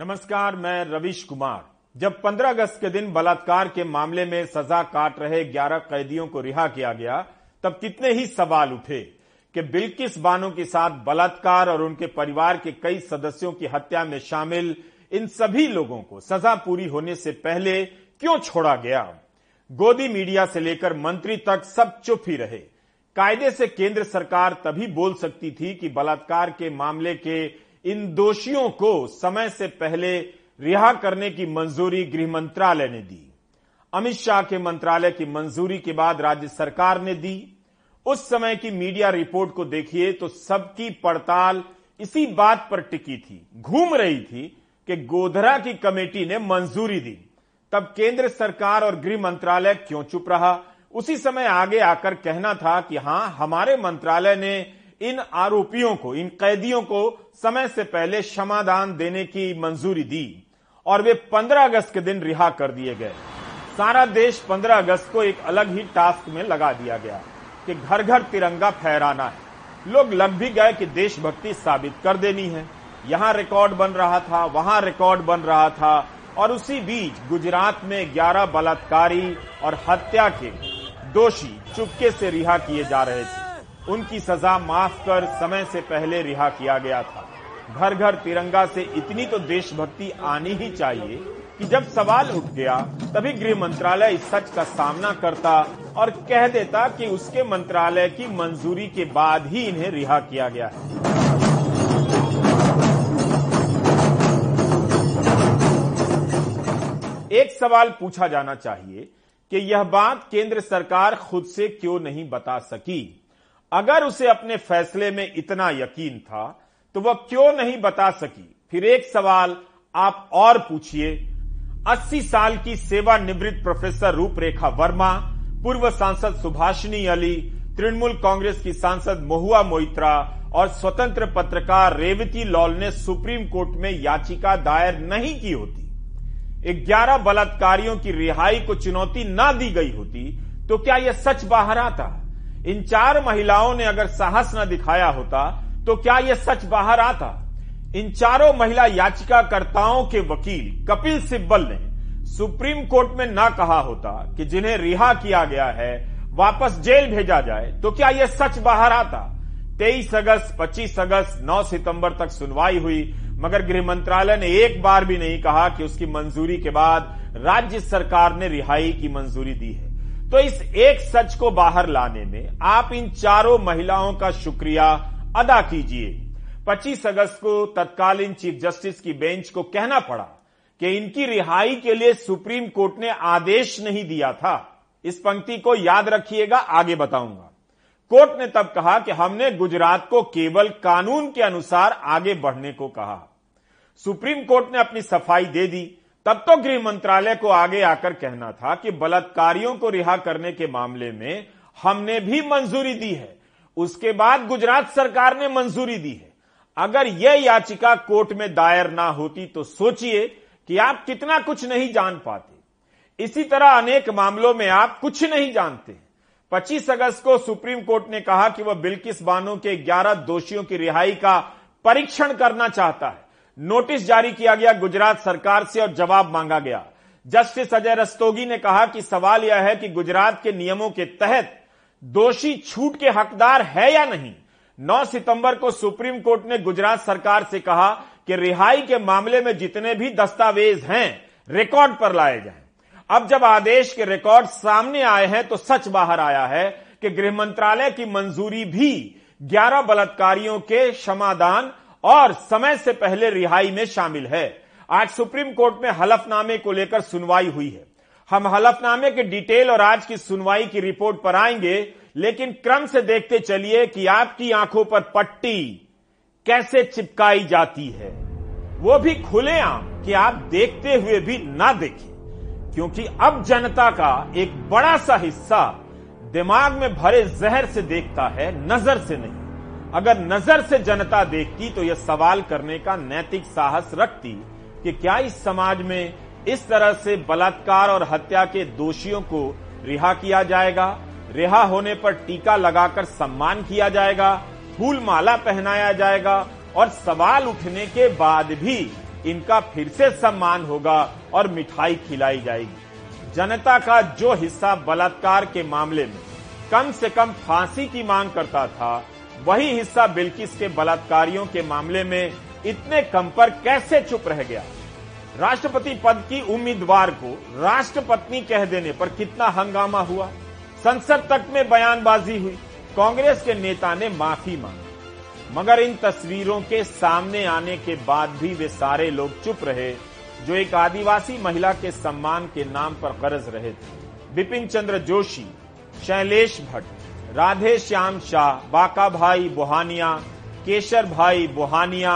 नमस्कार, मैं रविश कुमार। जब 15 अगस्त के दिन बलात्कार के मामले में सजा काट रहे 11 कैदियों को रिहा किया गया, तब कितने ही सवाल उठे कि बिल्किस बानो के साथ बलात्कार और उनके परिवार के कई सदस्यों की हत्या में शामिल इन सभी लोगों को सजा पूरी होने से पहले क्यों छोड़ा गया? गोदी मीडिया से लेकर मंत्री तक सब चुप ही रहे। कायदे से केंद्र सरकार तभी बोल सकती थी कि बलात्कार के मामले के इन दोषियों को समय से पहले रिहा करने की मंजूरी गृह मंत्रालय ने दी। अमित शाह के मंत्रालय की मंजूरी के बाद राज्य सरकार ने दी। उस समय की मीडिया रिपोर्ट को देखिए तो सबकी पड़ताल इसी बात पर टिकी थी, घूम रही थी कि गोधरा की कमेटी ने मंजूरी दी। तब केंद्र सरकार और गृह मंत्रालय क्यों चुप रहा? उसी समय आगे आकर कहना था कि हाँ, हमारे मंत्रालय ने इन आरोपियों को, इन कैदियों को समय से पहले क्षमादान देने की मंजूरी दी और वे 15 अगस्त के दिन रिहा कर दिए गए। सारा देश 15 अगस्त को एक अलग ही टास्क में लगा दिया गया कि घर घर तिरंगा फहराना है। लोग लग भी गए कि देशभक्ति साबित कर देनी है। यहाँ रिकॉर्ड बन रहा था, वहाँ रिकॉर्ड बन रहा था और उसी बीच गुजरात में 11 बलात्कारी और हत्या के दोषी चुपके से रिहा किए जा रहे थे। उनकी सजा माफ़ कर समय से पहले रिहा किया गया था। घर घर तिरंगा से इतनी तो देशभक्ति आनी ही चाहिए कि जब सवाल उठ गया, तभी गृह मंत्रालय इस सच का सामना करता और कह देता कि उसके मंत्रालय की मंजूरी के बाद ही इन्हें रिहा किया गया है। एक सवाल पूछा जाना चाहिए कि यह बात केंद्र सरकार खुद से क्यों नहीं बता सकी? अगर उसे अपने फैसले में इतना यकीन था तो वह क्यों नहीं बता सकी? फिर एक सवाल आप और पूछिए। 80 साल की सेवानिवृत्त प्रोफेसर रूपरेखा वर्मा, पूर्व सांसद सुभाषिनी अली, तृणमूल कांग्रेस की सांसद महुआ मोइत्रा और स्वतंत्र पत्रकार रेवती लॉल ने सुप्रीम कोर्ट में याचिका दायर नहीं की होती। ग्यारह बलात्कारियों की रिहाई को चुनौती ना दी गई होती तो क्या यह सच बाहर आता? इन चार महिलाओं ने अगर साहस न दिखाया होता तो क्या यह सच बाहर आता? इन चारों महिला याचिकाकर्ताओं के वकील कपिल सिब्बल ने सुप्रीम कोर्ट में ना कहा होता कि जिन्हें रिहा किया गया है, वापस जेल भेजा जाए तो क्या यह सच बाहर आता? 23 अगस्त 25 अगस्त 9 सितंबर तक सुनवाई हुई, मगर गृह मंत्रालय ने एक बार भी नहीं कहा कि उसकी मंजूरी के बाद राज्य सरकार ने रिहाई की मंजूरी दी है। तो इस एक सच को बाहर लाने में आप इन चारों महिलाओं का शुक्रिया अदा कीजिए। 25 अगस्त को तत्कालीन चीफ जस्टिस की बेंच को कहना पड़ा कि इनकी रिहाई के लिए सुप्रीम कोर्ट ने आदेश नहीं दिया था। इस पंक्ति को याद रखिएगा, आगे बताऊँगा। कोर्ट ने तब कहा कि हमने गुजरात को केवल कानून के अनुसार आगे बढ़ने को कहा। सुप्रीम कोर्ट ने अपनी सफ़ाई दे दी तब तो गृह मंत्रालय को आगे आकर कहना था कि बलात्कारियों को रिहा करने के मामले में हमने भी मंजूरी दी है। उसके बाद गुजरात सरकार ने मंजूरी दी है। अगर यह याचिका कोर्ट में दायर ना होती तो सोचिए कि आप कितना कुछ नहीं जान पाते। इसी तरह अनेक मामलों में आप कुछ नहीं जानते। 25 अगस्त को सुप्रीम कोर्ट ने कहा कि वह बिल्किस बानो के 11 दोषियों की रिहाई का परीक्षण करना चाहता है। नोटिस जारी किया गया गुजरात सरकार से और जवाब मांगा गया जस्टिस अजय रस्तोगी ने कहा कि सवाल यह है कि गुजरात के नियमों के तहत दोषी छूट के हकदार है या नहीं 9 सितंबर को सुप्रीम कोर्ट ने गुजरात सरकार से कहा कि रिहाई के मामले में जितने भी दस्तावेज़ हैं, रिकॉर्ड पर लाए जाएँ। अब जब आदेश के रिकॉर्ड सामने आए हैं तो सच बाहर आया है कि गृह मंत्रालय की मंजूरी भी 11 बलात्कारियों के क्षमादान और समय से पहले रिहाई में शामिल है। आज सुप्रीम कोर्ट में हलफनामे को लेकर सुनवाई हुई है। हम हलफनामे के डिटेल और आज की सुनवाई की रिपोर्ट पर आएँगे, लेकिन क्रम से देखते चलिए कि आपकी आँखों पर पट्टी कैसे चिपकाई जाती है। वो भी खुले खुलेआम कि आप देखते हुए भी ना देखें, क्योंकि अब जनता का एक बड़ा सा हिस्सा दिमाग में भरे जहर से देखता है, नज़र से नहीं। अगर नज़र से जनता देखती तो यह सवाल करने का नैतिक साहस रखती कि क्या इस समाज में इस तरह से बलात्कार और हत्या के दोषियों को रिहा किया जाएगा? रिहा होने पर टीका लगाकर सम्मान किया जाएगा? फूल माला पहनाया जाएगा? और सवाल उठने के बाद भी इनका फिर से सम्मान होगा और मिठाई खिलाई जाएगी। जनता का जो हिस्सा बलात्कार के मामले में कम से कम फांसी की मांग करता था वही हिस्सा बिल्किस के बलात्कारियों के मामले में इतने कम पर कैसे चुप रह गया? राष्ट्रपति पद की उम्मीदवार को राष्ट्रपत्नी कह देने पर कितना हंगामा हुआ? संसद तक में बयानबाजी हुई। कांग्रेस के नेता ने माफ़ी मांगी। मगर इन तस्वीरों के सामने आने के बाद भी वे सारे लोग चुप रहे, जो एक आदिवासी महिला के सम्मान के नाम पर गरज रहे थे। बिपिन चंद्र जोशी, शैलेश भट्ट राधे श्याम शाह, बाका भाई बुहानिया, केशर भाई बुहानिया,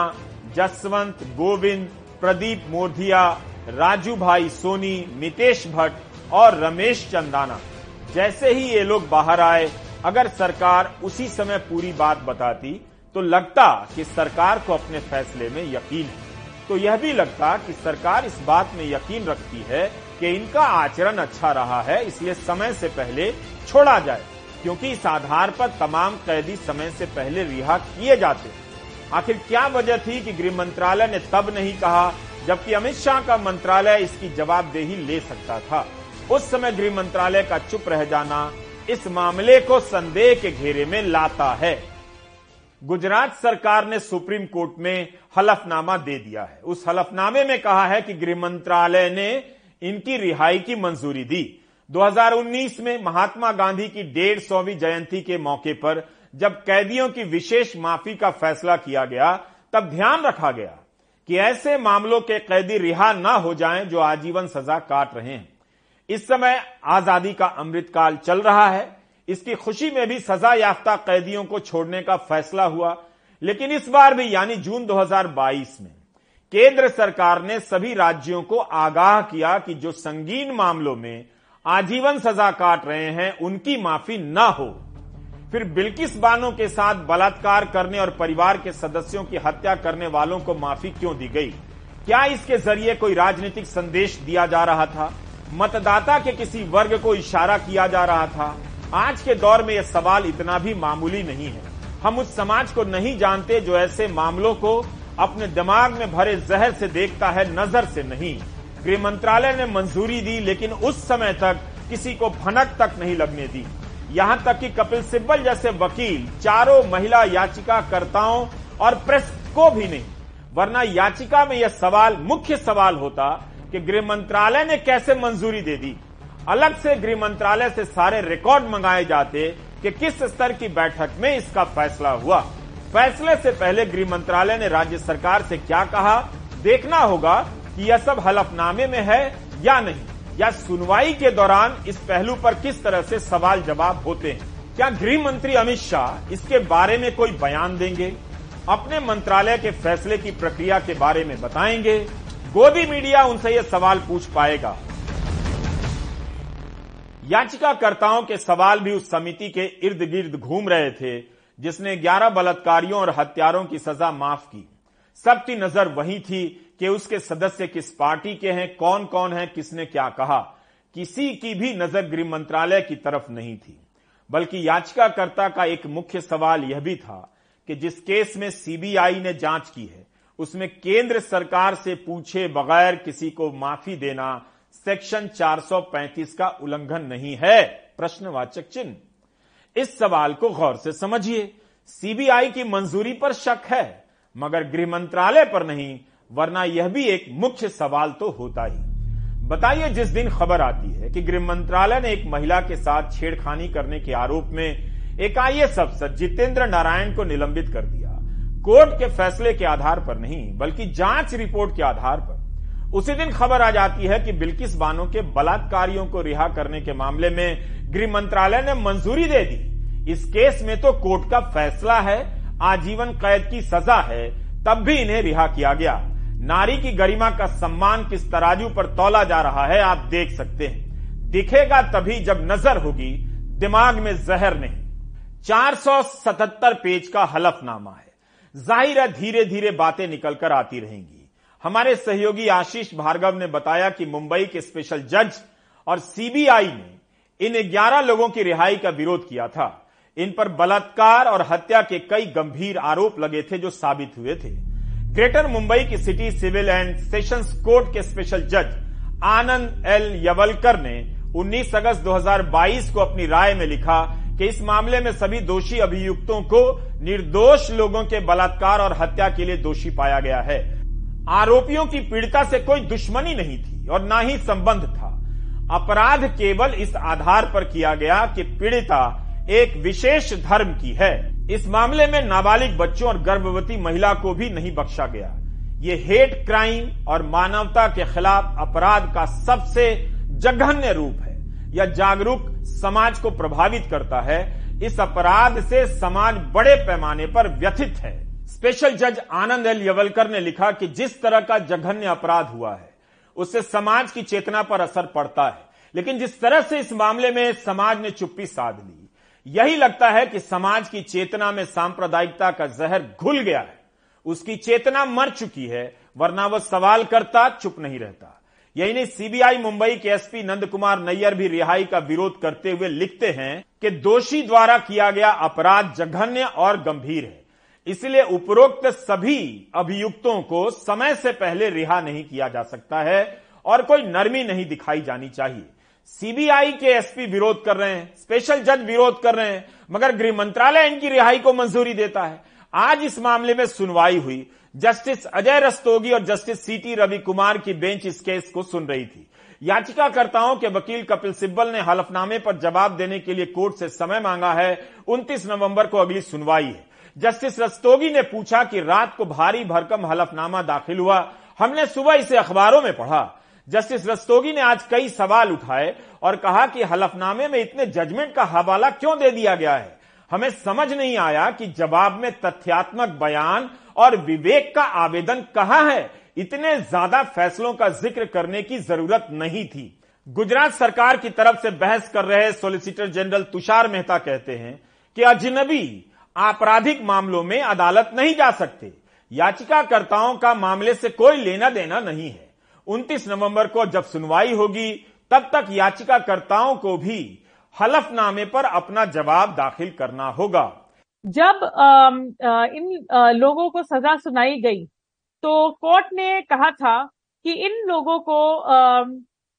जसवंत गोविंद, प्रदीप मोरधिया, राजू भाई सोनी मितेश भट्ट और रमेश चंदाना। जैसे ही ये लोग बाहर आए, अगर सरकार उसी समय पूरी बात बताती तो लगता कि सरकार को अपने फैसले में यकीन है। तो यह भी लगता कि सरकार इस बात में यकीन रखती है कि इनका आचरण अच्छा रहा है, इसलिए समय से पहले छोड़ा जाए। क्योंकि इस आधार पर तमाम कैदी समय से पहले रिहा किए जाते। आखिर क्या वजह थी कि गृह मंत्रालय ने तब नहीं कहा, जबकि अमित शाह का मंत्रालय इसकी जवाबदेही ले सकता था? उस समय गृह मंत्रालय का चुप रह जाना इस मामले को संदेह के घेरे में लाता है। गुजरात सरकार ने सुप्रीम कोर्ट में हलफनामा दे दिया है। उस हलफनामे में कहा है कि गृह मंत्रालय ने इनकी रिहाई की मंजूरी दी। 2019 में महात्मा गांधी की डेढ़ सौवीं जयंती के मौके पर जब कैदियों की विशेष माफ़ी का फैसला किया गया, तब ध्यान रखा गया कि ऐसे मामलों के कैदी रिहा न हो जाएँ जो आजीवन सजा काट रहे हैं। इस समय आज़ादी का अमृतकाल चल रहा है। इसकी खुशी में भी सजा याफ्ता कैदियों को छोड़ने का फैसला हुआ। लेकिन इस बार भी, यानी जून 2022 में, केंद्र सरकार ने सभी राज्यों को आगाह किया कि जो संगीन मामलों में आजीवन सजा काट रहे हैं, उनकी माफ़ी न हो। फिर बिल्किस बानो के साथ बलात्कार करने और परिवार के सदस्यों की हत्या करने वालों को माफ़ी क्यों दी गई? क्या इसके ज़रिए कोई राजनीतिक संदेश दिया जा रहा था? मतदाता के किसी वर्ग को इशारा किया जा रहा था? आज के दौर में यह सवाल इतना भी मामूली नहीं है। हम उस समाज को नहीं जानते जो ऐसे मामलों को अपने दिमाग में भरे जहर से देखता है, नज़र से नहीं। गृह मंत्रालय ने मंजूरी दी, लेकिन उस समय तक किसी को भनक तक नहीं लगने दी। यहाँ तक कि कपिल सिब्बल जैसे वकील, चारों महिला याचिकाकर्ताओं और प्रेस को भी नहीं। वरना याचिका में यह सवाल, मुख्य सवाल होता कि गृह मंत्रालय ने कैसे मंजूरी दे दी। अलग से गृह मंत्रालय से सारे रिकॉर्ड मंगाए जाते कि किस स्तर की बैठक में इसका फैसला हुआ। फैसले से पहले गृह मंत्रालय ने राज्य सरकार से क्या कहा, देखना होगा कि यह सब हलफनामे में है या नहीं? या सुनवाई के दौरान इस पहलू पर किस तरह से सवाल जवाब होते हैं? क्या गृह मंत्री अमित शाह इसके बारे में कोई बयान देंगे? अपने मंत्रालय के फैसले की प्रक्रिया के बारे में बताएँगे? गोदी मीडिया उनसे यह सवाल पूछ पाएगा। याचिकाकर्ताओं के सवाल भी उस समिति के इर्द गिर्द घूम रहे थे, जिसने 11 बलात्कारियों और हत्यारों की सजा माफ़ की। सबकी नज़र वही थी कि उसके सदस्य किस पार्टी के हैं कौन कौन है, किसने क्या कहा। किसी की भी नज़र गृह मंत्रालय की तरफ़ नहीं थी। बल्कि याचिकाकर्ता का एक मुख्य सवाल यह भी था कि जिस केस में सीबीआई ने जाँच की है, उसमें केंद्र सरकार से पूछे बगैर किसी को माफ़ी देना सेक्शन 435 का उल्लंघन नहीं है, प्रश्नवाचक चिन्ह। इस सवाल को गौर से समझिए। सीबीआई की मंजूरी पर शक है, मगर गृह मंत्रालय पर नहीं वरना यह भी एक मुख्य सवाल तो होता ही। बताइए, जिस दिन खबर आती है कि गृह मंत्रालय ने एक महिला के साथ छेड़खानी करने के आरोप में एक आईएएस अफसर जितेंद्र नारायण को निलंबित कर दिया। कोर्ट के फैसले के आधार पर नहीं, बल्कि जाँच रिपोर्ट के आधार पर। उसी दिन खबर आ जाती है कि बिल्किस बानो के बलात्कारियों को रिहा करने के मामले में गृह मंत्रालय ने मंजूरी दे दी। इस केस में तो कोर्ट का फैसला है, आजीवन कैद की सजा है, तब भी इन्हें रिहा किया गया। नारी की गरिमा का सम्मान किस तराजू पर तोला जा रहा है, आप देख सकते हैं। दिखेगा तभी जब नज़र होगी, दिमाग में जहर नहीं। 477 पेज का हलफनामा है। ज़ाहिर है धीरे धीरे बातें निकलकर आती रहेंगी। हमारे सहयोगी आशीष भार्गव ने बताया कि मुंबई के स्पेशल जज और सीबीआई ने इन 11 लोगों की रिहाई का विरोध किया था। इन पर बलात्कार और हत्या के कई गंभीर आरोप लगे थे जो साबित हुए थे। ग्रेटर मुंबई की city civil and sessions court के स्पेशल जज आनंद एल. यवलकर ने 19 अगस्त 2022 को अपनी राय में लिखा कि इस मामले में सभी दोषी अभियुक्तों को निर्दोष लोगों के बलात्कार और हत्या के लिए दोषी पाया गया है। आरोपियों की पीड़िता से कोई दुश्मनी नहीं थी और ना ही संबंध था। अपराध केवल इस आधार पर किया गया कि पीड़िता एक विशेष धर्म की है। इस मामले में नाबालिग बच्चों और गर्भवती महिला को भी नहीं बख्शा गया। ये हेट क्राइम और मानवता के खिलाफ अपराध का सबसे जघन्य रूप है यह जागरूक समाज को प्रभावित करता है। इस अपराध से समाज बड़े पैमाने पर व्यथित है। स्पेशल जज आनंद एल यवलकर ने लिखा कि जिस तरह का जघन्य अपराध हुआ है, उससे समाज की चेतना पर असर पड़ता है। लेकिन जिस तरह से इस मामले में समाज ने चुप्पी साध ली यही लगता है कि समाज की चेतना में सांप्रदायिकता का जहर घुल गया है। उसकी चेतना मर चुकी है, वरना वह सवाल करता, चुप नहीं रहता। यही नहीं, सीबीआई, मुंबई के एसपी नंद कुमार नैयर भी रिहाई का विरोध करते हुए लिखते हैं कि दोषी द्वारा किया गया अपराध जघन्य और गंभीर है। इसलिए उपरोक्त सभी अभियुक्तों को समय से पहले रिहा नहीं किया जा सकता है और कोई नरमी नहीं दिखाई जानी चाहिए। सीबीआई के एसपी विरोध कर रहे हैं, स्पेशल जज विरोध कर रहे हैं, मगर गृह मंत्रालय इनकी रिहाई को मंजूरी देता है। आज इस मामले में सुनवाई हुई। जस्टिस अजय रस्तोगी और जस्टिस सीटी रवि कुमार की बेंच इस केस को सुन रही थी। याचिकाकर्ताओं के वकील कपिल सिब्बल ने हलफनामे पर जवाब देने के लिए कोर्ट से समय मांगा है। 29 नवंबर को अगली सुनवाई है। जस्टिस रस्तोगी ने पूछा कि रात को भारी भरकम हलफनामा दाखिल हुआ। हमने सुबह इसे अखबारों में पढ़ा। जस्टिस रस्तोगी ने आज कई सवाल उठाए और कहा कि हलफनामे में इतने जजमेंट का हवाला क्यों दे दिया गया है? हमें समझ नहीं आया कि जवाब में तथ्यात्मक बयान और विवेक का आवेदन कहाँ है। इतने ज़्यादा फैसलों का ज़िक्र करने की ज़रूरत नहीं थी। गुजरात सरकार की तरफ़ से बहस कर रहे सॉलिसिटर जनरल तुषार मेहता कहते हैं कि अजनबी आपराधिक मामलों में अदालत नहीं जा सकते। याचिकाकर्ताओं का मामले से कोई लेना देना नहीं है। 29 नवंबर को जब सुनवाई होगी तब तक याचिकाकर्ताओं को भी हलफनामे पर अपना जवाब दाखिल करना होगा। जब आ, इन लोगों को सजा सुनाई गई तो कोर्ट ने कहा था कि इन लोगों को आ,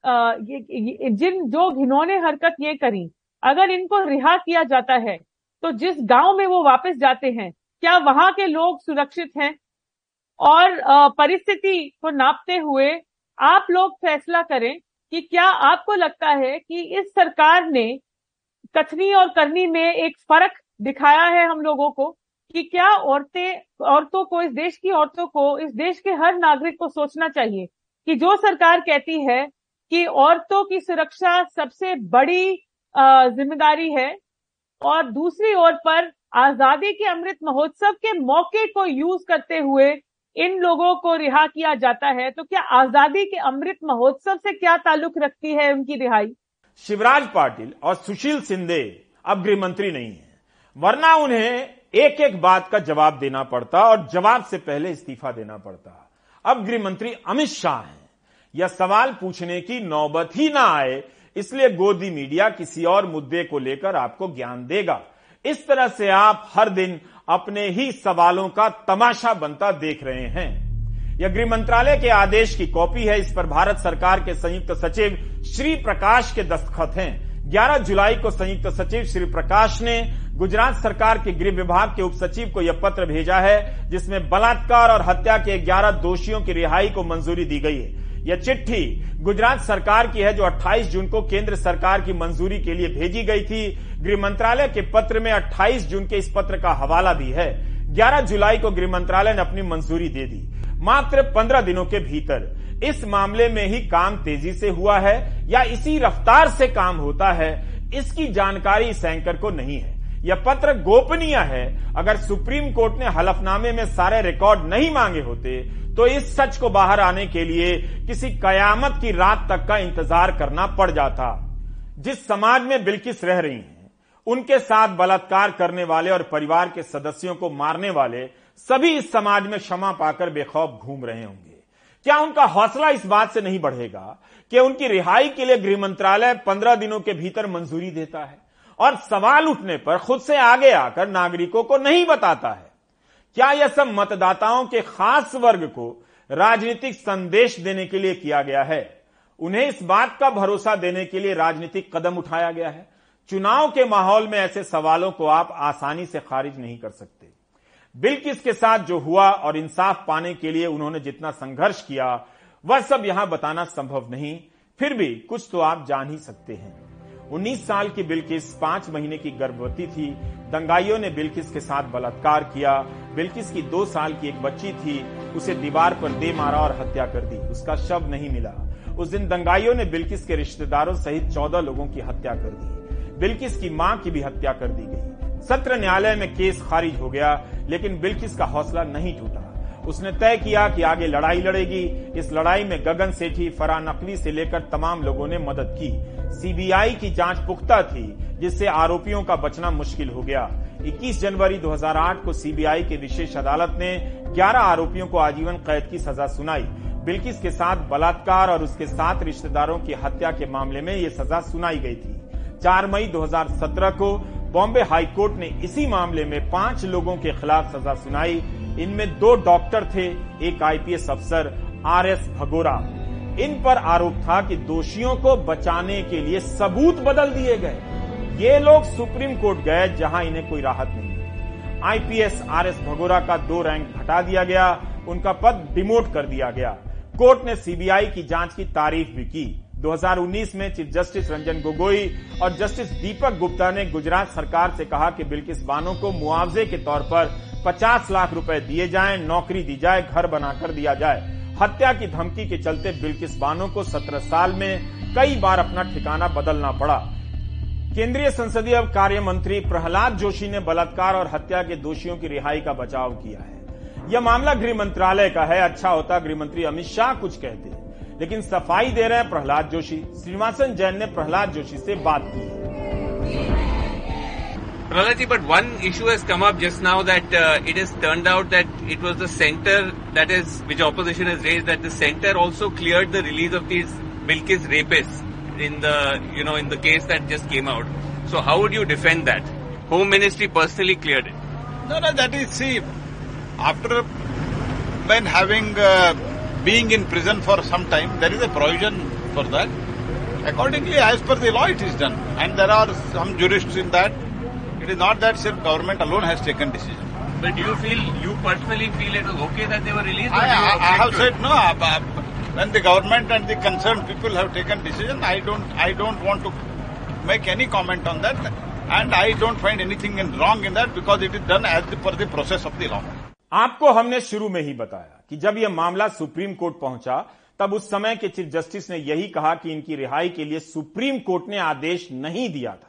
आ, जिन जो घिनौने हरकत ये करी अगर इनको रिहा किया जाता है तो जिस गाँव में वो वापस जाते हैं क्या वहाँ के लोग सुरक्षित हैं? और परिस्थिति को नापते हुए आप लोग फैसला करें कि क्या आपको लगता है कि इस सरकार ने कथनी और करनी में एक फ़र्क दिखाया है हम लोगों को? कि क्या औरतें, औरतों को, इस देश की औरतों को, इस देश के हर नागरिक को सोचना चाहिए कि जो सरकार कहती है कि औरतों की सुरक्षा सबसे बड़ी ज़िम्मेदारी है और दूसरी ओर पर आज़ादी के अमृत महोत्सव के मौके को यूज़ करते हुए इन लोगों को रिहा किया जाता है तो क्या आज़ादी के अमृत महोत्सव से क्या ताल्लुक रखती है उनकी रिहाई? शिवराज पाटिल और सुशील सिंधे अब गृह मंत्री नहीं है, वरना उन्हें एक एक बात का जवाब देना पड़ता और जवाब से पहले इस्तीफा देना पड़ता। अब गृह मंत्री अमित शाह हैं। यह सवाल पूछने की नौबत ही ना आए, इसलिए गोदी मीडिया किसी और मुद्दे को लेकर आपको ज्ञान देगा। इस तरह से आप हर दिन अपने ही सवालों का तमाशा बनता देख रहे हैं। यह गृह मंत्रालय के आदेश की कॉपी है, इस पर भारत सरकार के संयुक्त सचिव श्री प्रकाश के दस्तखत हैं। 11 जुलाई को संयुक्त सचिव श्री प्रकाश ने गुजरात सरकार के गृह विभाग के उप सचिव को यह पत्र भेजा है, जिसमें बलात्कार और हत्या के 11 दोषियों की रिहाई को मंजूरी दी गई है। यह चिट्ठी गुजरात सरकार की है, जो 28 जून को केंद्र सरकार की मंजूरी के लिए भेजी गई थी। गृह मंत्रालय के पत्र में 28 जून के इस पत्र का हवाला भी है। 11 जुलाई को गृह मंत्रालय ने अपनी मंजूरी दे दी। मात्र 15 दिनों के भीतर इस मामले में ही काम तेज़ी से हुआ है या इसी रफ्तार से काम होता है, इसकी जानकारी सैंकर को नहीं है। यह पत्र गोपनीय है, अगर सुप्रीम कोर्ट ने हलफनामे में सारे रिकॉर्ड नहीं मांगे होते तो इस सच को बाहर आने के लिए किसी कयामत की रात तक का इंतज़ार करना पड़ जाता। जिस समाज में बिल्किस रह रही हैं, उनके साथ बलात्कार करने वाले और परिवार के सदस्यों को मारने वाले सभी इस समाज में क्षमा पाकर बेखौफ घूम रहे होंगे। क्या उनका हौसला इस बात से नहीं बढ़ेगा कि उनकी रिहाई के लिए गृह मंत्रालय पंद्रह दिनों के भीतर मंजूरी देता है? और सवाल उठने पर खुद से आगे आकर नागरिकों को नहीं बताता है। क्या यह सब मतदाताओं के खास वर्ग को राजनीतिक संदेश देने के लिए किया गया है? उन्हें इस बात का भरोसा देने के लिए राजनीतिक कदम उठाया गया है। चुनाव के माहौल में ऐसे सवालों को आप आसानी से खारिज नहीं कर सकते। बिल्किस के साथ जो हुआ और इंसाफ पाने के लिए उन्होंने जितना संघर्ष किया, वह सब यहाँ बताना संभव नहीं। फिर भी कुछ तो आप जान ही सकते हैं। 19 साल की बिल्किस, पाँच महीने की गर्भवती थी। दंगाइयों ने बिल्किस के साथ बलात्कार किया। बिल्किस की दो साल की एक बच्ची थी, उसे दीवार पर दे मारा और हत्या कर दी। उसका शव नहीं मिला। उस दिन दंगाइयों ने बिल्किस के रिश्तेदारों सहित चौदह लोगों की हत्या कर दी। बिल्किस की माँ की भी हत्या कर दी गई। सत्र न्यायालय में केस खारिज हो गया, लेकिन बिल्किस का हौसला नहीं टूटा। उसने तय किया कि आगे लड़ाई लड़ेगी। इस लड़ाई में गगन सेठी फरा नकवी से लेकर तमाम लोगों ने मदद की। सीबीआई की जाँच पुख्ता थी, जिससे आरोपियों का बचना मुश्किल हो गया। 21 जनवरी 2008 को सीबीआई के विशेष अदालत ने 11 आरोपियों को आजीवन कैद की सजा सुनाई। बिल्किस के साथ बलात्कार और उसके सात रिश्तेदारों की हत्या के मामले में ये सजा सुनाई गई थी। 4 मई 2017 को बॉम्बे हाईकोर्ट ने इसी मामले में पाँच लोगों के खिलाफ सजा सुनाई। इनमें दो डॉक्टर थे, एक आईपीएस अफसर, आर एस भगोरा। इन पर आरोप था कि दोषियों को बचाने के लिए सबूत बदल दिए गए। ये लोग सुप्रीम कोर्ट गए जहाँ इन्हें कोई राहत नहीं। आईपीएस आर एस भगोरा का दो रैंक घटा दिया गया, उनका पद डिमोट कर दिया गया। कोर्ट ने सीबीआई की जाँच की तारीफ़ भी की। 2019 में चीफ जस्टिस रंजन गोगोई और जस्टिस दीपक गुप्ता ने गुजरात सरकार से कहा कि बिल्किस बानो को मुआवजे के तौर पर 50 लाख रुपए दिए जाएँ, नौकरी दी जाए घर बनाकर दिया जाए। हत्या की धमकी के चलते बिल्किस बानो को 17 साल में कई बार अपना ठिकाना बदलना पड़ा। केंद्रीय संसदीय कार्य मंत्री प्रहलाद जोशी ने बलात्कार और हत्या के दोषियों की रिहाई का बचाव किया है। यह मामला गृह मंत्रालय का है अच्छा होता गृह मंत्री अमित शाह कुछ कहते लेकिन सफ़ाई दे रहे प्रहलाद जोशी। श्रीनिवासन जैन ने प्रहलाद जोशी से बात की। है But one issue has come up just now that uh, it has turned out that it was the center that is, which opposition has raised, that the center also cleared the release of these Bilkis rapists in the, you know, in the case that just came out. So how would you defend that? Home Ministry personally cleared it. No, no, that is, see, after when having, uh, being in prison for some time, there is a provision for that. Accordingly, as per the law, it is done. And there are some jurists in that it is not that sir, government alone has taken decision. But do you feel, you personally feel it was okay that they were released? I, I, I have said no. Uh, uh, when the government and the concerned people have taken decision, I don't, I don't want to make any comment on that, and I don't find anything in wrong in that because it is done as the, per the process of the law. आपको हमने शुरू में ही बताया कि जब यह मामला supreme court पहुँचा तब उस समय के चीफ जस्टिस ने यही कहा कि इनकी रिहाई के लिए सुप्रीम कोर्ट ने आदेश नहीं दिया था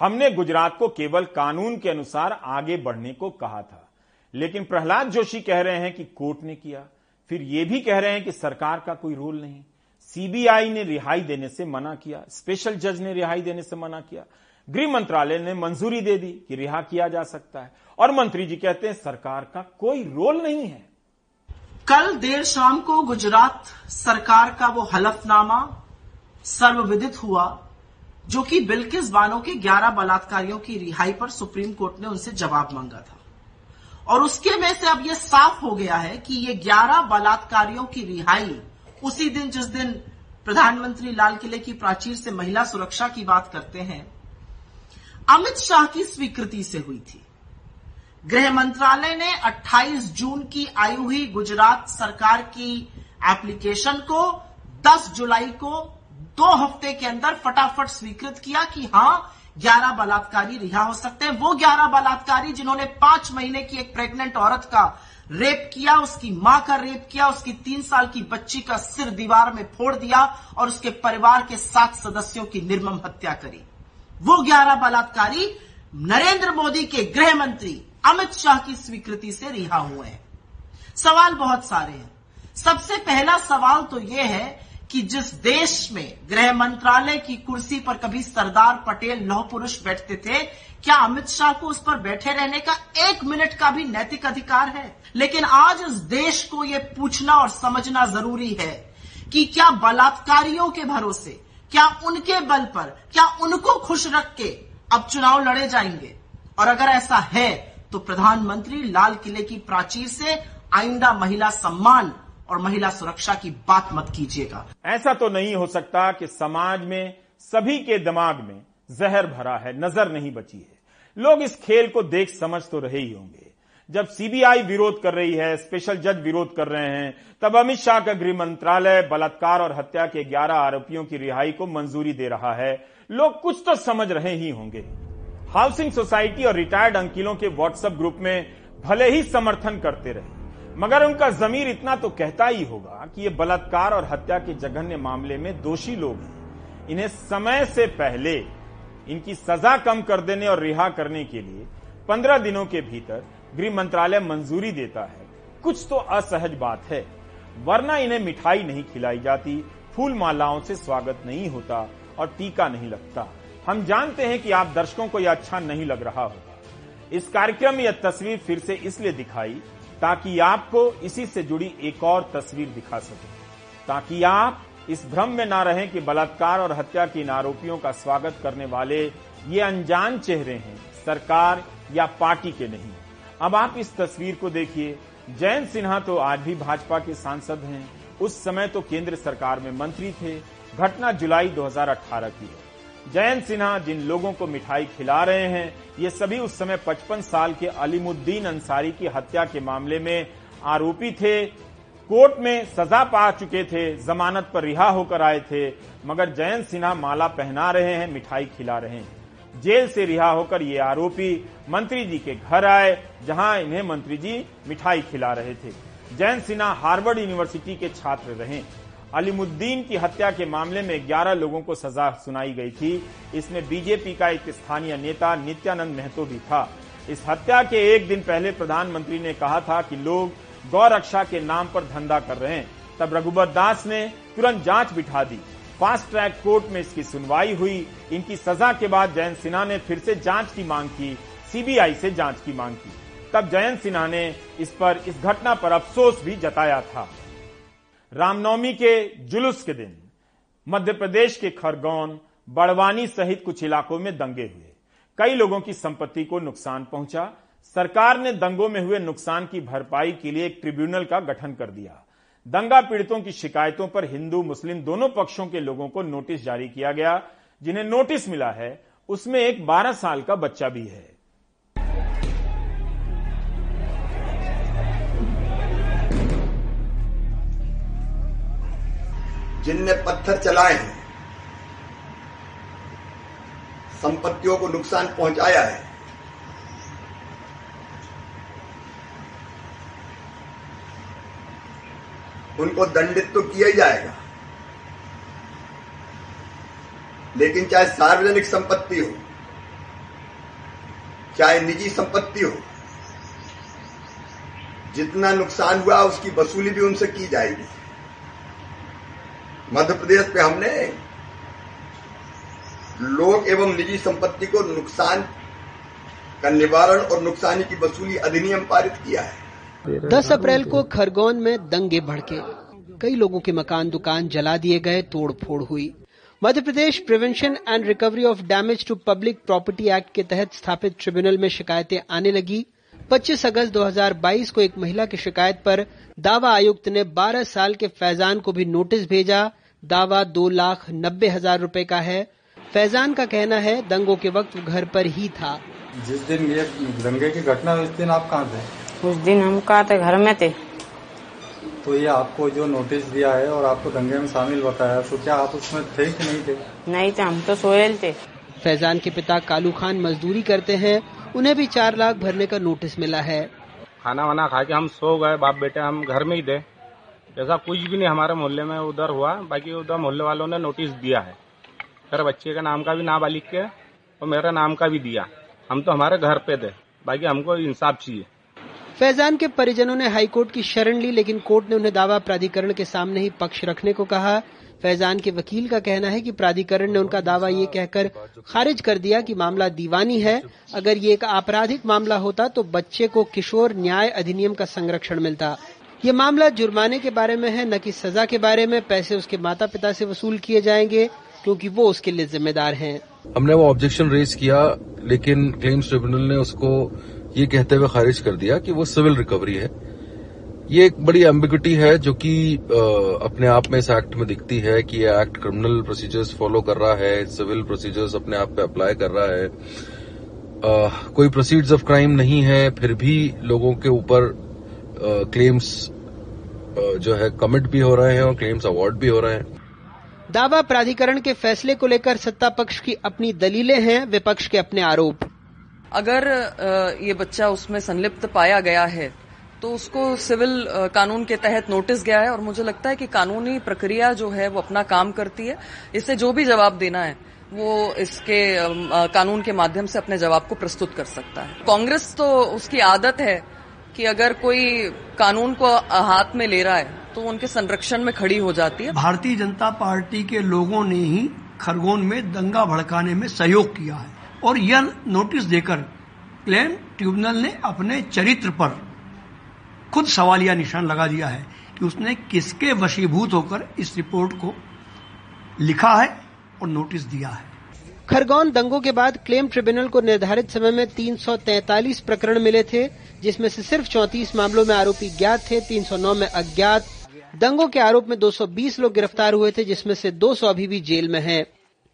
हमने गुजरात को केवल कानून के अनुसार आगे बढ़ने को कहा था। लेकिन प्रहलाद जोशी कह रहे हैं कि कोर्ट ने किया। फिर यह भी कह रहे हैं कि सरकार का कोई रोल नहीं। सीबीआई ने रिहाई देने से मना किया। स्पेशल जज ने रिहाई देने से मना किया। गृह मंत्रालय ने मंजूरी दे दी कि रिहा किया जा सकता है। और मंत्री जी कहते हैं, सरकार का कोई रोल नहीं है। कल देर शाम को गुजरात सरकार का वो हलफनामा सर्वविदित हुआ। जो कि बिल्किस बानो के 11 बलात्कारियों की रिहाई पर सुप्रीम कोर्ट ने उनसे जवाब मांगा था। और उसके में से अब यह साफ़ हो गया है कि ये 11 बलात्कारियों की रिहाई उसी दिन, जिस दिन प्रधानमंत्री लाल किले की प्राचीर से महिला सुरक्षा की बात करते हैं, अमित शाह की स्वीकृति से हुई थी। गृह मंत्रालय ने 28 जून की आई हुई गुजरात सरकार की एप्लीकेशन को 10 जुलाई को दो हफ़्ते के अंदर फटाफट स्वीकृत किया कि हाँ, ग्यारह बलात्कारी रिहा हो सकते हैं। वो ग्यारह बलात्कारी जिन्होंने पाँच महीने की एक प्रेग्नेंट औरत का रेप किया, उसकी माँ का रेप किया, उसकी तीन साल की बच्ची का सिर दीवार में फोड़ दिया और उसके परिवार के सात सदस्यों की निर्मम हत्या करी। वो ग्यारह बलात्कारी नरेंद्र मोदी के गृह मंत्री अमित शाह की स्वीकृति से रिहा हुए हैं। सवाल बहुत सारे हैं। सबसे पहला सवाल तो यह है कि जिस देश में गृह मंत्रालय की कुर्सी पर कभी सरदार पटेल लौह पुरुष बैठते थे, क्या अमित शाह को उस पर बैठे रहने का एक मिनट का भी नैतिक अधिकार है? लेकिन आज इस देश को यह पूछना और समझना ज़रूरी है कि क्या बलात्कारियों के भरोसे, क्या उनके बल पर, क्या उनको खुश रख के अब चुनाव लड़े जाएँगे? और अगर ऐसा है तो प्रधानमंत्री लाल किले की प्राचीर से आइंदा महिला सम्मान और महिला सुरक्षा की बात मत कीजिएगा। ऐसा तो नहीं हो सकता कि समाज में, सभी के दिमाग में जहर भरा है, नज़र नहीं बची है। लोग इस खेल को देख समझ तो रहे ही होंगे। जब सीबीआई विरोध कर रही है स्पेशल जज विरोध कर रहे हैं, तब अमित शाह का गृह मंत्रालय बलात्कार और हत्या के 11 आरोपियों की रिहाई को मंजूरी दे रहा है। लोग कुछ तो समझ रहे ही होंगे। हाउसिंग सोसाइटी और रिटायर्ड अंकिलों के व्हाट्सएप ग्रुप में भले ही समर्थन करते रहे मगर उनका जमीर इतना तो कहता ही होगा कि ये बलात्कार और हत्या के जघन्य मामले में दोषी लोग हैं। इन्हें समय से पहले इनकी सजा कम कर देने और रिहा करने के लिए पंद्रह दिनों के भीतर गृह मंत्रालय मंजूरी देता है। कुछ तो असहज बात है, वरना इन्हें मिठाई नहीं खिलाई जाती फूल मालाओं से स्वागत नहीं होता और टीका नहीं लगता। हम जानते हैं कि आप दर्शकों को यह अच्छा नहीं लग रहा होगा। इस कार्यक्रम में यह तस्वीर फिर से इसलिए दिखाई ताकि आपको इसी से जुड़ी एक और तस्वीर दिखा सके। ताकि आप इस भ्रम में ना रहें कि बलात्कार और हत्या के इन आरोपियों का स्वागत करने वाले ये अनजान चेहरे हैं, सरकार या पार्टी के नहीं। अब आप इस तस्वीर को देखिए। जयंत सिन्हा तो आज भी भाजपा के सांसद हैं। उस समय तो केंद्र सरकार में मंत्री थे। घटना जुलाई 2018 की है। जयंत सिन्हा जिन लोगों को मिठाई खिला रहे हैं, ये सभी उस समय 55 साल के अलीमुद्दीन अंसारी की हत्या के मामले में आरोपी थे। कोर्ट में सजा पा चुके थे, जमानत पर रिहा होकर आए थे, मगर जयंत सिन्हा माला पहना रहे हैं, मिठाई खिला रहे हैं। जेल से रिहा होकर ये आरोपी मंत्री जी के घर आए, जहाँ इन्हें मंत्री जी मिठाई खिला रहे थे। जयंत सिन्हा हार्वर्ड यूनिवर्सिटी के छात्र रहे। अलीमुद्दीन की हत्या के मामले में 11 लोगों को सजा सुनाई गई थी। इसमें बीजेपी का एक स्थानीय नेता नित्यानंद महतो भी था। इस हत्या के एक दिन पहले प्रधानमंत्री ने कहा था कि लोग गौ रक्षा के नाम पर धंधा कर रहे हैं। तब रघुबर दास ने तुरंत जाँच बिठा दी। फास्ट ट्रैक कोर्ट में इसकी सुनवाई हुई। इनकी सजा के बाद जयंत सिन्हा ने फिर से जाँच की मांग की। सीबीआई से जाँच की मांग की। तब जयंत सिन्हा ने इस पर इस घटना पर अफसोस भी जताया था। रामनवमी के जुलूस के दिन मध्य प्रदेश के खरगोन, बड़वानी सहित कुछ इलाकों में दंगे हुए। कई लोगों की संपत्ति को नुकसान पहुँचा। सरकार ने दंगों में हुए नुकसान की भरपाई के लिए एक ट्रिब्यूनल का गठन कर दिया। दंगा पीड़ितों की शिकायतों पर हिंदू, मुस्लिम दोनों पक्षों के लोगों को नोटिस जारी किया गया, जिन्हें नोटिस मिला है, उसमें एक 12 साल का बच्चा भी है। जिनने पत्थर चलाए हैं, संपत्तियों को नुकसान पहुँचाया है, उनको दंडित तो किया ही जाएगा। लेकिन चाहे सार्वजनिक संपत्ति हो, चाहे निजी संपत्ति हो, जितना नुकसान हुआ उसकी वसूली भी उनसे की जाएगी। मध्य प्रदेश पे हमने लोक एवं निजी संपत्ति को नुकसान का निवारण और नुकसानी की वसूली अधिनियम पारित किया है। 10 अप्रैल को खरगोन में दंगे भड़के। कई लोगों के मकान दुकान जला दिए गए तोड़ फोड़ हुई। Madhya Pradesh prevention and recovery of damage to public property act के तहत स्थापित ट्रिब्यूनल में शिकायतें आने लगी। 25 अगस्त 2022 को एक महिला की शिकायत पर दावा आयुक्त ने 12 साल के फैजान को भी नोटिस भेजा। दावा दो लाख नब्बे हज़ार रूपए का है। फैजान का कहना है दंगों के वक्त घर पर ही था। जिस दिन ये दंगे की घटना उस दिन आप कहाँ थे? उस दिन हम कहा थे? घर में थे। तो ये आपको जो नोटिस दिया है और आपको दंगे में शामिल बताया तो क्या आप उसमें थे कि नहीं थे? नहीं थे हम तो सोहेल थे। फैजान के पिता कालू खान मजदूरी करते हैं उन्हें भी चार लाख भरने का नोटिस मिला है। खाना वाना खा के हम सो गए बाप बेटे हम घर में ही थे। ऐसा कुछ भी नहीं, हमारे मोहल्ले में उधर हुआ। बाकी उधर मोहल्ले वालों ने नोटिस दिया है। मेरे बच्चे का नाम का भी नाबालिग के और मेरे नाम का भी दिया। हम तो हमारे घर पे थे। बाकी हमको इंसाफ चाहिए। फैजान के परिजनों ने हाईकोर्ट की शरण ली, लेकिन कोर्ट ने उन्हें दावा प्राधिकरण के सामने ही पक्ष रखने को कहा। फैजान के वकील का कहना है कि प्राधिकरण ने उनका दावा ये कहकर खारिज कर दिया कि मामला दीवानी है। अगर ये एक आपराधिक मामला होता तो बच्चे को किशोर न्याय अधिनियम का संरक्षण मिलता। ये मामला जुर्माने के बारे में है न कि सजा के बारे में। पैसे उसके माता पिता से वसूल किए जाएँगे क्योंकि वो उसके लिए जिम्मेदार हैं। हमने वो ऑब्जेक्शन रेज किया लेकिन क्लेम्स ट्रिब्यूनल ने उसको ये कहते हुए खारिज कर दिया कि वो सिविल रिकवरी है। ये एक बड़ी एम्बिगिटी है जो कि अपने आप में इस एक्ट में दिखती है कि ये एक्ट क्रिमिनल प्रोसीजर्स फॉलो कर रहा है सिविल प्रोसीजर्स अपने आप पे अप्लाई कर रहा है। आ, कोई प्रोसीड्स ऑफ़ क्राइम नहीं है फिर भी लोगों के ऊपर क्लेम्स जो है कमिट भी हो रहे हैं और क्लेम्स अवार्ड भी हो रहे हैं। दावा प्राधिकरण के फैसले को लेकर सत्ता पक्ष की अपनी दलीलें हैं विपक्ष के अपने आरोप। अगर ये बच्चा उसमें संलिप्त पाया गया है तो उसको सिविल कानून के तहत नोटिस गया है और मुझे लगता है कि कानूनी प्रक्रिया जो है वो अपना काम करती है। इससे जो भी जवाब देना है वो इसके कानून के माध्यम से अपने जवाब को प्रस्तुत कर सकता है। कांग्रेस तो उसकी आदत है कि अगर कोई कानून को हाथ में ले रहा है तो उनके संरक्षण में खड़ी हो जाती है। भारतीय जनता पार्टी के लोगों ने ही खरगोन में दंगा भड़काने में सहयोग किया है। और यह नोटिस देकर क्लेम ट्रिब्यूनल ने अपने चरित्र पर खुद सवालिया निशान लगा दिया है कि उसने किसके वशीभूत होकर इस रिपोर्ट को लिखा है और नोटिस दिया है। खरगोन दंगों के बाद क्लेम ट्रिब्यूनल को निर्धारित समय में 343 प्रकरण मिले थे। जिसमें से सिर्फ़ 34 मामलों में आरोपी ज्ञात थे 309 में अज्ञात दंगों के आरोप में 220 लोग गिरफ़्तार हुए थे, जिसमें से 200 अभी भी जेल में हैं।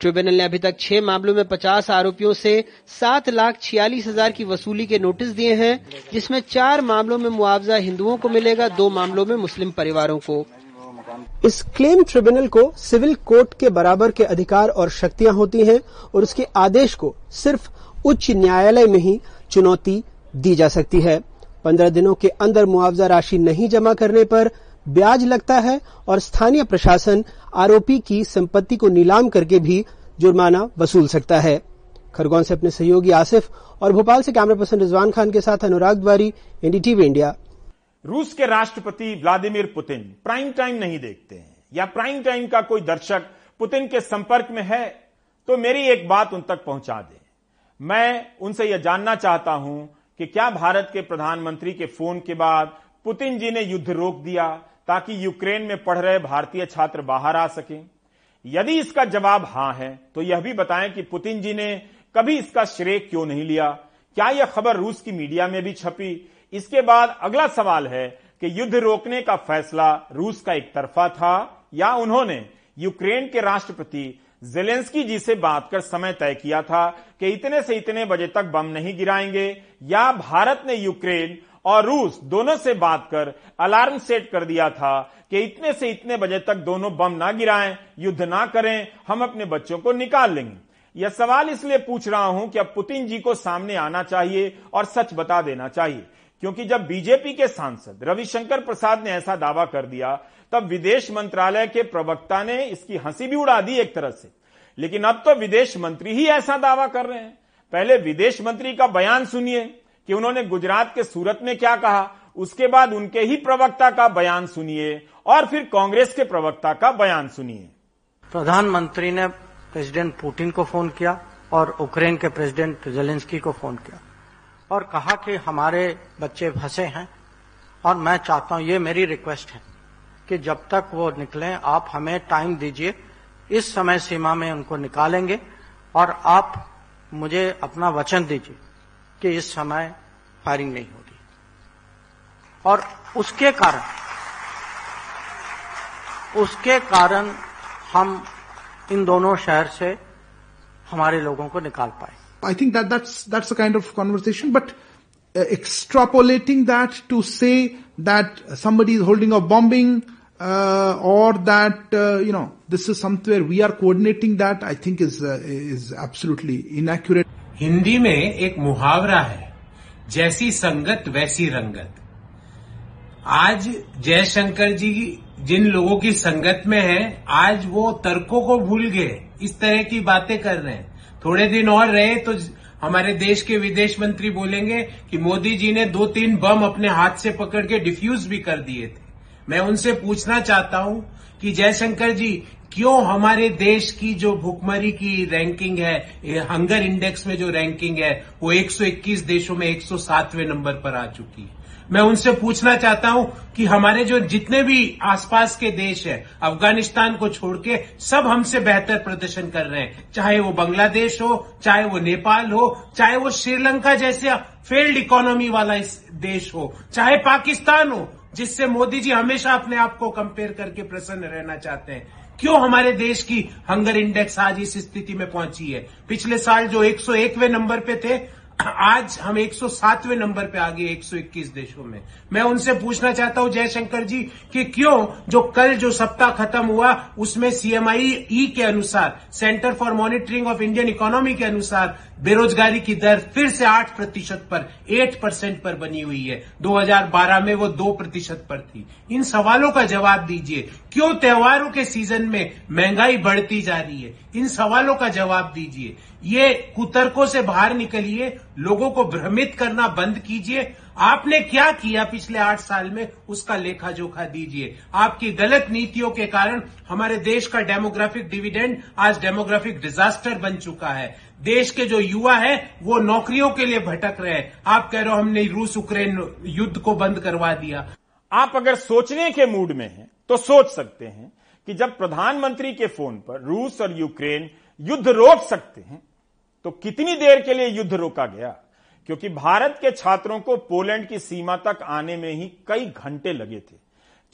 ट्रिब्यूनल ने अभी तक छह मामलों में 50 आरोपियों से सात लाख छियालीस हज़ार की वसूली के नोटिस दिए हैं, जिसमें चार मामलों में मुआवजा हिंदुओं को मिलेगा, दो मामलों में मुस्लिम परिवारों को इस क्लेम ट्रिब्यूनल को सिविल कोर्ट के बराबर के अधिकार और शक्तियाँ होती हैं और उसके आदेश को सिर्फ़ उच्च न्यायालय में ही चुनौती दी जा सकती है। पंद्रह दिनों के अंदर मुआवजा राशि नहीं जमा करने पर ब्याज लगता है और स्थानीय प्रशासन आरोपी की संपत्ति को नीलाम करके भी जुर्माना वसूल सकता है। खरगोन से अपने सहयोगी आसिफ और भोपाल से कैमरा पर्सन रिजवान खान के साथ अनुराग द्वारी, एनडीटीवी इंडिया। रूस के राष्ट्रपति व्लादिमीर पुतिन प्राइम टाइम नहीं देखते हैं। या प्राइम टाइम का कोई दर्शक पुतिन के संपर्क में है तो मेरी एक बात उन तक पहुँचा दे। मैं उनसे यह जानना चाहता हूँ कि क्या भारत के प्रधानमंत्री के फ़ोन के बाद पुतिन जी ने युद्ध रोक दिया ताकि यूक्रेन में पढ़ रहे भारतीय छात्र बाहर आ सकें? यदि इसका जवाब हाँ है तो यह भी बताएँ कि पुतिन जी ने कभी इसका श्रेय क्यों नहीं लिया? क्या यह खबर रूस की मीडिया में भी छपी? इसके बाद अगला सवाल है कि युद्ध रोकने का फैसला रूस का एक तरफा था या उन्होंने यूक्रेन के राष्ट्रपति जेलेंस्की जी से बात कर समय तय किया था कि इतने से इतने बजे तक बम नहीं गिराएँगे, या भारत ने यूक्रेन और रूस दोनों से बात कर अलार्म सेट कर दिया था कि इतने से इतने बजे तक दोनों बम ना गिराएँ, युद्ध ना करें, हम अपने बच्चों को निकाल लेंगे। यह सवाल इसलिए पूछ रहा हूँ कि अब पुतिन जी को सामने आना चाहिए और सच बता देना चाहिए। क्योंकि जब बीजेपी के सांसद रविशंकर प्रसाद ने ऐसा दावा कर दिया, तब विदेश मंत्रालय के प्रवक्ता ने इसकी हँसी भी उड़ा दी एक तरह से। लेकिन अब तो विदेश मंत्री ही ऐसा दावा कर रहे हैं। पहले विदेश मंत्री का बयान सुनिए कि उन्होंने गुजरात के सूरत में क्या कहा, उसके बाद उनके ही प्रवक्ता का बयान सुनिए और फिर कांग्रेस के प्रवक्ता का बयान सुनिए। प्रधानमंत्री ने प्रेसिडेंट पुतिन को फ़ोन किया और यूक्रेन के प्रेसिडेंट जेलेंस्की को फ़ोन किया। और कहा कि हमारे बच्चे फंसे हैं और मैं चाहता हूँ, ये मेरी रिक्वेस्ट है कि जब तक वो निकलें, आप हमें टाइम दीजिए। इस समय सीमा में उनको निकालेंगे और आप मुझे अपना वचन दीजिए कि इस समय फायरिंग नहीं होगी। और उसके कारण उसके कारण हम इन दोनों शहर से हमारे लोगों को निकाल पाए। I think that that's that's a kind of conversation, but uh, extrapolating that to say that somebody is holding a bombing uh, or that uh, you know this is somewhere we are coordinating that, I think is uh, is absolutely inaccurate. Hindi में एक मुहावरा है जैसी संगत वैसी रंगत आज जयशंकर जी जिन लोगों की संगत में हैं आज वो तर्कों को भूल गए इस तरह की बातें कर रहे हैं थोड़े दिन और रहे तो हमारे देश के विदेश मंत्री बोलेंगे कि मोदी जी ने दो तीन बम अपने हाथ से पकड़ के डिफ्यूज भी कर दिए थे। मैं उनसे पूछना चाहता हूँ कि जयशंकर जी, क्यों हमारे देश की जो भुखमरी की रैंकिंग है हंगर इंडेक्स में जो रैंकिंग है, वो 121 देशों में 107वें नंबर पर आ चुकी है? मैं उनसे पूछना चाहता हूँ कि हमारे जो जितने भी आसपास के देश है, अफ़गानिस्तान को छोड़ के सब हमसे बेहतर प्रदर्शन कर रहे हैं। चाहे वो बांग्लादेश हो, चाहे वो नेपाल हो, चाहे वो श्रीलंका जैसे फेल्ड इकोनॉमी वाला इस देश हो, चाहे पाकिस्तान हो, जिससे मोदी जी हमेशा अपने आप को कंपेयर करके प्रसन्न रहना चाहते हैं। क्यों हमारे देश की हंगर इंडेक्स आज इस स्थिति में पहुँची है? पिछले साल जो 101वें नंबर पे थे आज हम 107वें नंबर पे आ गए 121 देशों में। मैं उनसे पूछना चाहता हूँ जयशंकर जी कि क्यों जो कल जो सप्ताह खत्म हुआ, उसमें सीएमआई ई के अनुसार centre for monitoring of Indian economy के अनुसार, बेरोजगारी की दर फिर से 8 प्रतिशत पर 8 परसेंट पर बनी हुई है। 2012 में वो 2 प्रतिशत पर थी। इन सवालों का जवाब दीजिए, क्यों त्योहारों के सीज़न में महँगाई बढ़ती जा रही है? इन सवालों का जवाब दीजिए। ये कुतर्कों से बाहर निकलिए, लोगों को भ्रमित करना बंद कीजिए। आपने क्या किया पिछले आठ साल में? उसका लेखा जोखा दीजिए। आपकी गलत नीतियों के कारण हमारे देश का डेमोग्राफिक डिविडेंड आज डेमोग्राफिक डिजास्टर बन चुका है। देश के जो युवा है, वो नौकरियों के लिए भटक रहे हैं। आप कह रहे हो हमने रूस उक्रेन युद्ध को बंद करवा दिया। आप अगर सोचने के मूड में हैं तो सोच सकते हैं कि जब प्रधानमंत्री के फ़ोन पर रूस और यूक्रेन युद्ध रोक सकते हैं तो कितनी देर के लिए युद्ध रोका गया? क्योंकि भारत के छात्रों को पोलैंड की सीमा तक आने में ही कई घंटे लगे थे।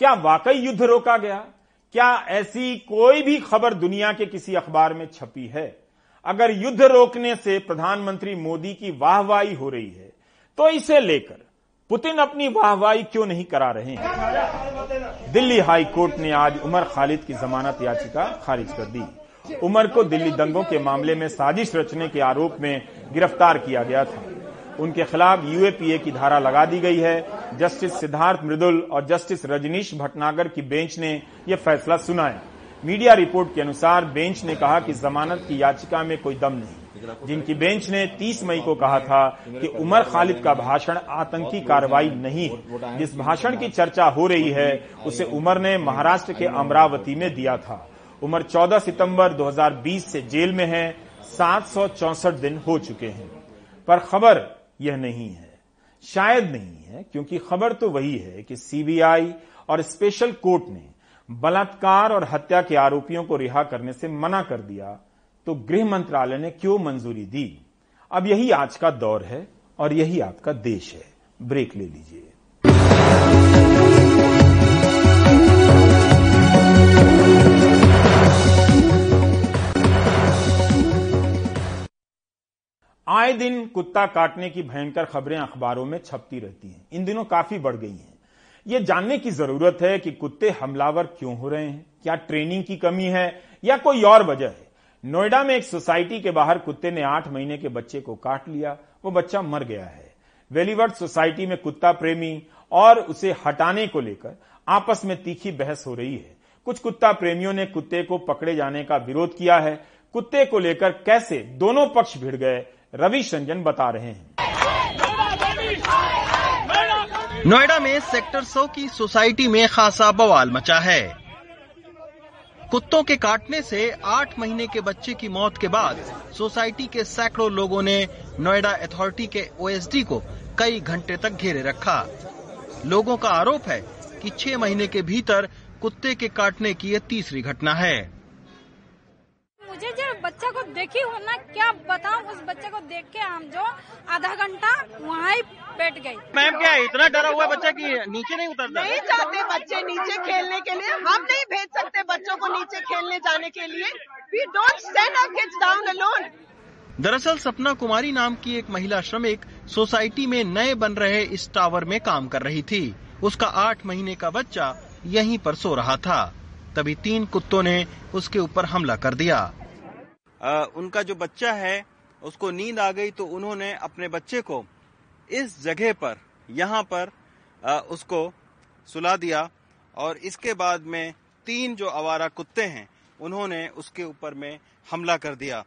क्या वाकई युद्ध रोका गया? क्या ऐसी कोई भी खबर दुनिया के किसी अखबार में छपी है? अगर युद्ध रोकने से प्रधानमंत्री मोदी की वाहवाही हो रही है तो इसे लेकर पुतिन अपनी वाहवाही क्यों नहीं करा रहे हैं? दिल्ली हाई कोर्ट ने आज उमर खालिद की जमानत याचिका खारिज कर दी। उमर को दिल्ली दंगों के मामले में साजिश रचने के आरोप में गिरफ़्तार किया गया था। उनके खिलाफ यूएपीए की धारा लगा दी गई है। जस्टिस सिद्धार्थ मृदुल और जस्टिस रजनीश भटनागर की बेंच ने यह फैसला सुनाया मीडिया रिपोर्ट के अनुसार बेंच ने कहा कि जमानत की याचिका में कोई दम नहीं। जिनकी बेंच ने 30 मई को कहा था कि उमर खालिद का भाषण आतंकी कार्रवाई नहीं है। जिस भाषण की चर्चा हो रही है, उसे उमर ने महाराष्ट्र के अमरावती में दिया था। उमर 14 सितंबर 2020 से जेल में है, सात दिन हो चुके हैं। पर खबर यह नहीं है, शायद नहीं है, क्योंकि खबर तो वही है कि सीबीआई और स्पेशल कोर्ट ने बलात्कार और हत्या के आरोपियों को रिहा करने से मना कर दिया तो गृह मंत्रालय ने क्यों मंजूरी दी? अब यही आज का दौर है और यही आपका देश है। ब्रेक ले लीजिए। आए दिन कुत्ता काटने की भयंकर खबरें अखबारों में छपती रहती हैं। इन दिनों काफ़ी बढ़ गई हैं। यह जानने की ज़रूरत है कि कुत्ते हमलावर क्यों हो रहे हैं? क्या ट्रेनिंग की कमी है? या कोई और वजह है? नोएडा में एक सोसाइटी के बाहर कुत्ते ने आठ महीने के बच्चे को काट लिया। वो बच्चा मर गया है। वेलीवर्ड सोसाइटी में कुत्ता प्रेमी और उसे हटाने को लेकर आपस में तीखी बहस हो रही है। कुछ कुत्ता प्रेमियों ने कुत्ते को पकड़े जाने का विरोध किया है। कुत्ते को लेकर कैसे दोनों पक्ष भिड़ गए? रवि संजन बता रहे हैं। नोएडा में सेक्टर सौ की सोसाइटी में खासा बवाल मचा है। कुत्तों के काटने से आठ महीने के बच्चे की मौत के बाद सोसाइटी के सैकड़ों लोगों ने नोएडा अथॉरिटी के ओएसडी को कई घंटे तक घेरे रखा। लोगों का आरोप है कि छह महीने के भीतर कुत्ते के काटने की यह तीसरी घटना है। देखी हो ना क्या बताऊँ उस बच्चे को देख के हम जो आधा घंटा वहाँ ही बैठ गई मैम क्या इतना डरा हुआ बच्चा कि नीचे नहीं उतरता? नहीं चाहते बच्चे नीचे खेलने के लिए। हम नहीं भेज सकते बच्चों को नीचे खेलने जाने के लिए। We don't send our kids down alone दरअसल सपना कुमारी नाम की एक महिला श्रमिक सोसाइटी में नए बन रहे इस टावर में काम कर रही थी। उसका आठ महीने का बच्चा यहीं पर सो रहा था। तभी तीन कुत्तों ने उसके ऊपर हमला कर दिया। उनका जो बच्चा है उसको नींद आ गई तो उन्होंने अपने बच्चे को इस जगह पर यहाँ पर उसको सुला दिया और इसके बाद में तीन जो आवारा कुत्ते हैं उन्होंने उसके ऊपर में हमला कर दिया।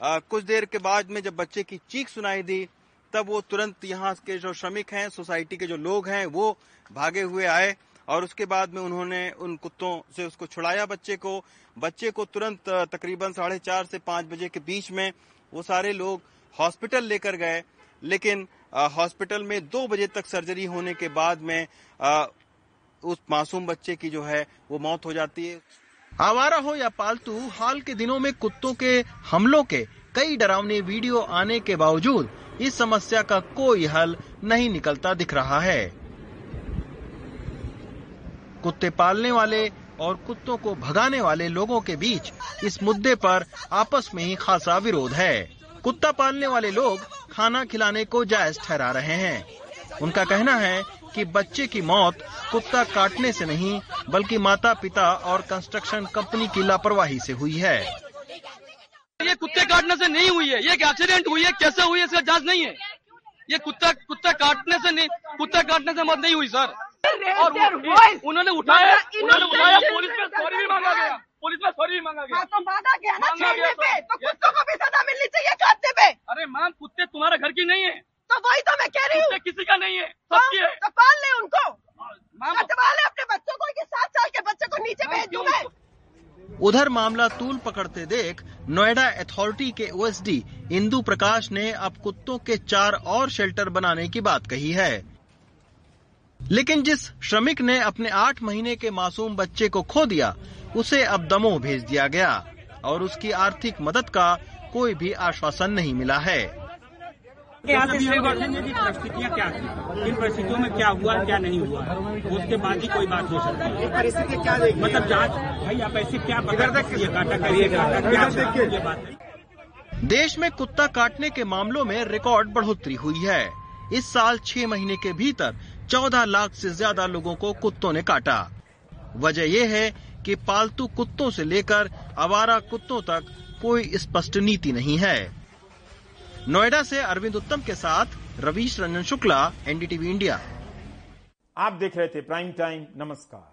आ, कुछ देर के बाद में जब बच्चे की चीख सुनाई दी तब वो तुरंत यहाँ के जो श्रमिक हैं सोसाइटी के जो लोग हैं वो भागे हुए आए और उसके बाद में उन्होंने उन कुत्तों से उसको छुड़ाया बच्चे को। बच्चे को तुरंत तकरीबन साढ़े चार से पाँच बजे के बीच में वो सारे लोग हॉस्पिटल लेकर गए। लेकिन हॉस्पिटल में दो बजे तक सर्जरी होने के बाद में आ, उस मासूम बच्चे की जो है वो मौत हो जाती है। आवारा हो या पालतू हाल के दिनों में कुत्तों के हमलों के कई डरावने वीडियो आने के बावजूद इस समस्या का कोई हल नहीं निकलता दिख रहा है। कुत्ते पालने वाले और कुत्तों को भगाने वाले लोगों के बीच इस मुद्दे पर आपस में ही खासा विरोध है। कुत्ता पालने वाले लोग खाना खिलाने को जायज़ ठहरा रहे हैं। उनका कहना है कि बच्चे की मौत कुत्ता काटने से नहीं, बल्कि माता पिता और कंस्ट्रक्शन कंपनी की लापरवाही से हुई है। ये कुत्ते काटने से नहीं हुई है। ये एक्सीडेंट हुई है। कैसे हुई है? इसका जाँच नहीं है। ये कुत्ता कुत्ता काटने से नहीं, कुत्ता काटने से मौत नहीं हुई, सर। और उन्होंने उठाया उन्होंने उठाया पुलिस में सॉरी भी मांगा गया पुलिस में सॉरी भी मांगा गया। तो मांगा गया ना छेड़ने पे तो कुत्तों को भी सजा मिलनी चाहिए काटने पे। अरे मैम कुत्ते तुम्हारे घर की नहीं है। तो वही तो मैं कह रही हूँ। किसी का नहीं है सबकी है। तो पाल ले उनको। ले अपने बच्चों को कि सात साल के बच्चे को नीचे भेज दूँ मैं उधर मामला तूल पकड़ते देख नोएडा अथॉरिटी के ओएसडी इंदु प्रकाश ने अब कुत्तों के चार और शेल्टर बनाने की बात कही है। लेकिन जिस श्रमिक ने अपने आठ महीने के मासूम बच्चे को खो दिया उसे अब दमोह भेज दिया गया और उसकी आर्थिक मदद का कोई भी आश्वासन नहीं मिला है। यहाँ से की परिस्थितियाँ क्या थी? किन परिस्थितियों में क्या हुआ क्या नहीं हुआ? उसके बाद ही कोई बात हो सकती है। परिस्थिति क्या मतलब जाँच भाई आप ऐसे क्या काटा करिएगा देश में कुत्ता काटने के मामलों में रिकॉर्ड बढ़ोतरी हुई है। इस साल छह महीने के भीतर चौदह लाख से ज़्यादा लोगों को कुत्तों ने काटा। वजह यह है कि पालतू कुत्तों से लेकर आवारा कुत्तों तक कोई स्पष्ट नीति नहीं है। नोएडा से अरविंद उत्तम के साथ रवीश रंजन शुक्ला, एनडीटीवी इंडिया। आप देख रहे थे प्राइम टाइम, नमस्कार।